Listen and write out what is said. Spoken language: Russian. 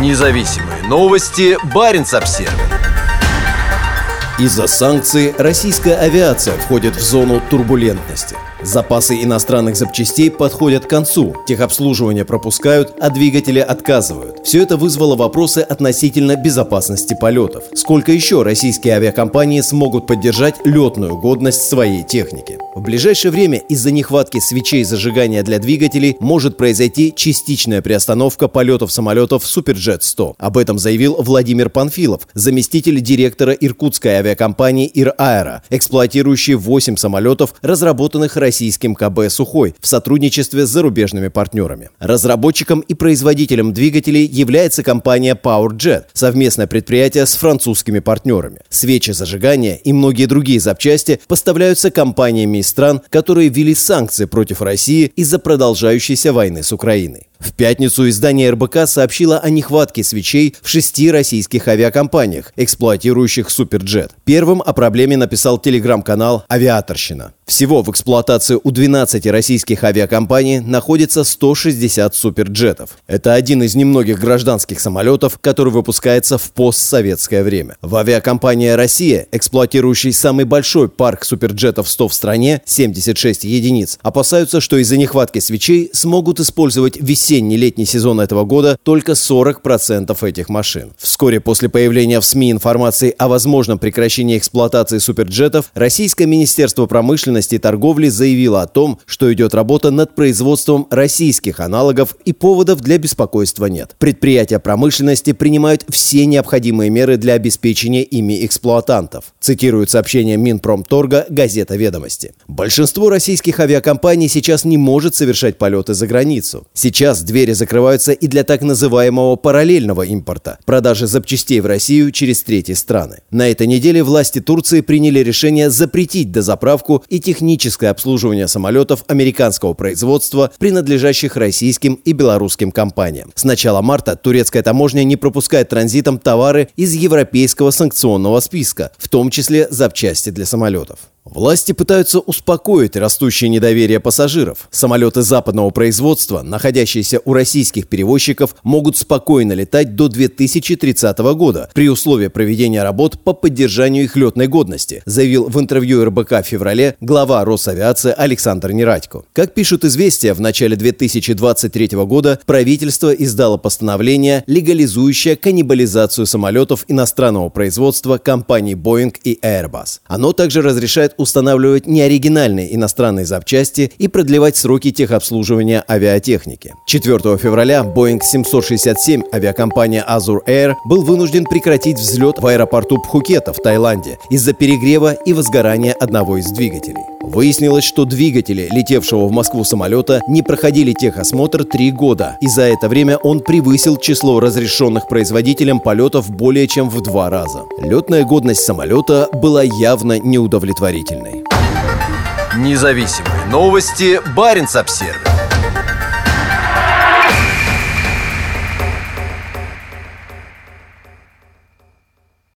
Независимые новости. Барин обсерва Из-за санкций российская авиация входит в зону турбулентности. Запасы иностранных запчастей подходят к концу, техобслуживание пропускают, а двигатели отказывают. Все это вызвало вопросы относительно безопасности полетов. Сколько еще российские авиакомпании смогут поддержать летную годность своей техники? В ближайшее время из-за нехватки свечей зажигания для двигателей может произойти частичная приостановка полетов самолетов Суперджет-100. Об этом заявил Владимир Панфилов, заместитель директора иркутской авиакомпании «Ир-Аэро», эксплуатирующей 8 самолетов, разработанных Россией российским КБ «Сухой» в сотрудничестве с зарубежными партнерами. Разработчиком и производителем двигателей является компания PowerJet, совместное предприятие с французскими партнерами. Свечи зажигания и многие другие запчасти поставляются компаниями из стран, которые ввели санкции против России из-за продолжающейся войны с Украиной. В пятницу издание РБК сообщило о нехватке свечей в шести российских авиакомпаниях, эксплуатирующих Суперджет. Первым о проблеме написал телеграм-канал «Авиаторщина». Всего в эксплуатации у 12 российских авиакомпаний находится 160 суперджетов. Это один из немногих гражданских самолетов, который выпускается в постсоветское время. В авиакомпании «Россия», эксплуатирующей самый большой парк суперджетов 100 в стране, 76 единиц, опасаются, что из-за нехватки свечей смогут использовать весенние осенне-летний сезон этого года только 40% этих машин. Вскоре после появления в СМИ информации о возможном прекращении эксплуатации суперджетов, Российское Министерство промышленности и торговли заявило о том, что идет работа над производством российских аналогов и поводов для беспокойства нет. Предприятия промышленности принимают все необходимые меры для обеспечения ими эксплуатантов. Цитирует сообщение Минпромторга газета «Ведомости». Большинство российских авиакомпаний сейчас не может совершать полеты за границу. Сейчас двери закрываются и для так называемого параллельного импорта – продажи запчастей в Россию через третьи страны. На этой неделе власти Турции приняли решение запретить дозаправку и техническое обслуживание самолетов американского производства, принадлежащих российским и белорусским компаниям. С начала марта турецкая таможня не пропускает транзитом товары из европейского санкционного списка, в том числе запчасти для самолетов. Власти пытаются успокоить растущее недоверие пассажиров. Самолеты западного производства, находящиеся у российских перевозчиков, могут спокойно летать до 2030 года при условии проведения работ по поддержанию их летной годности, заявил в интервью РБК в феврале глава Росавиации Александр Нерадько. Как пишут «Известия», в начале 2023 года правительство издало постановление, легализующее каннибализацию самолетов иностранного производства компаний Boeing и Airbus. Оно также разрешает устанавливать неоригинальные иностранные запчасти и продлевать сроки техобслуживания авиатехники. 4 февраля Boeing 767 авиакомпания Azur Air был вынужден прекратить взлет в аэропорту Пхукета в Таиланде из-за перегрева и возгорания одного из двигателей. Выяснилось, что двигатели, летевшего в Москву самолета, не проходили техосмотр три года, и за это время он превысил число разрешенных производителем полетов более чем в два раза. Летная годность самолета была явно неудовлетворительной. Независимые новости. Барин обсервис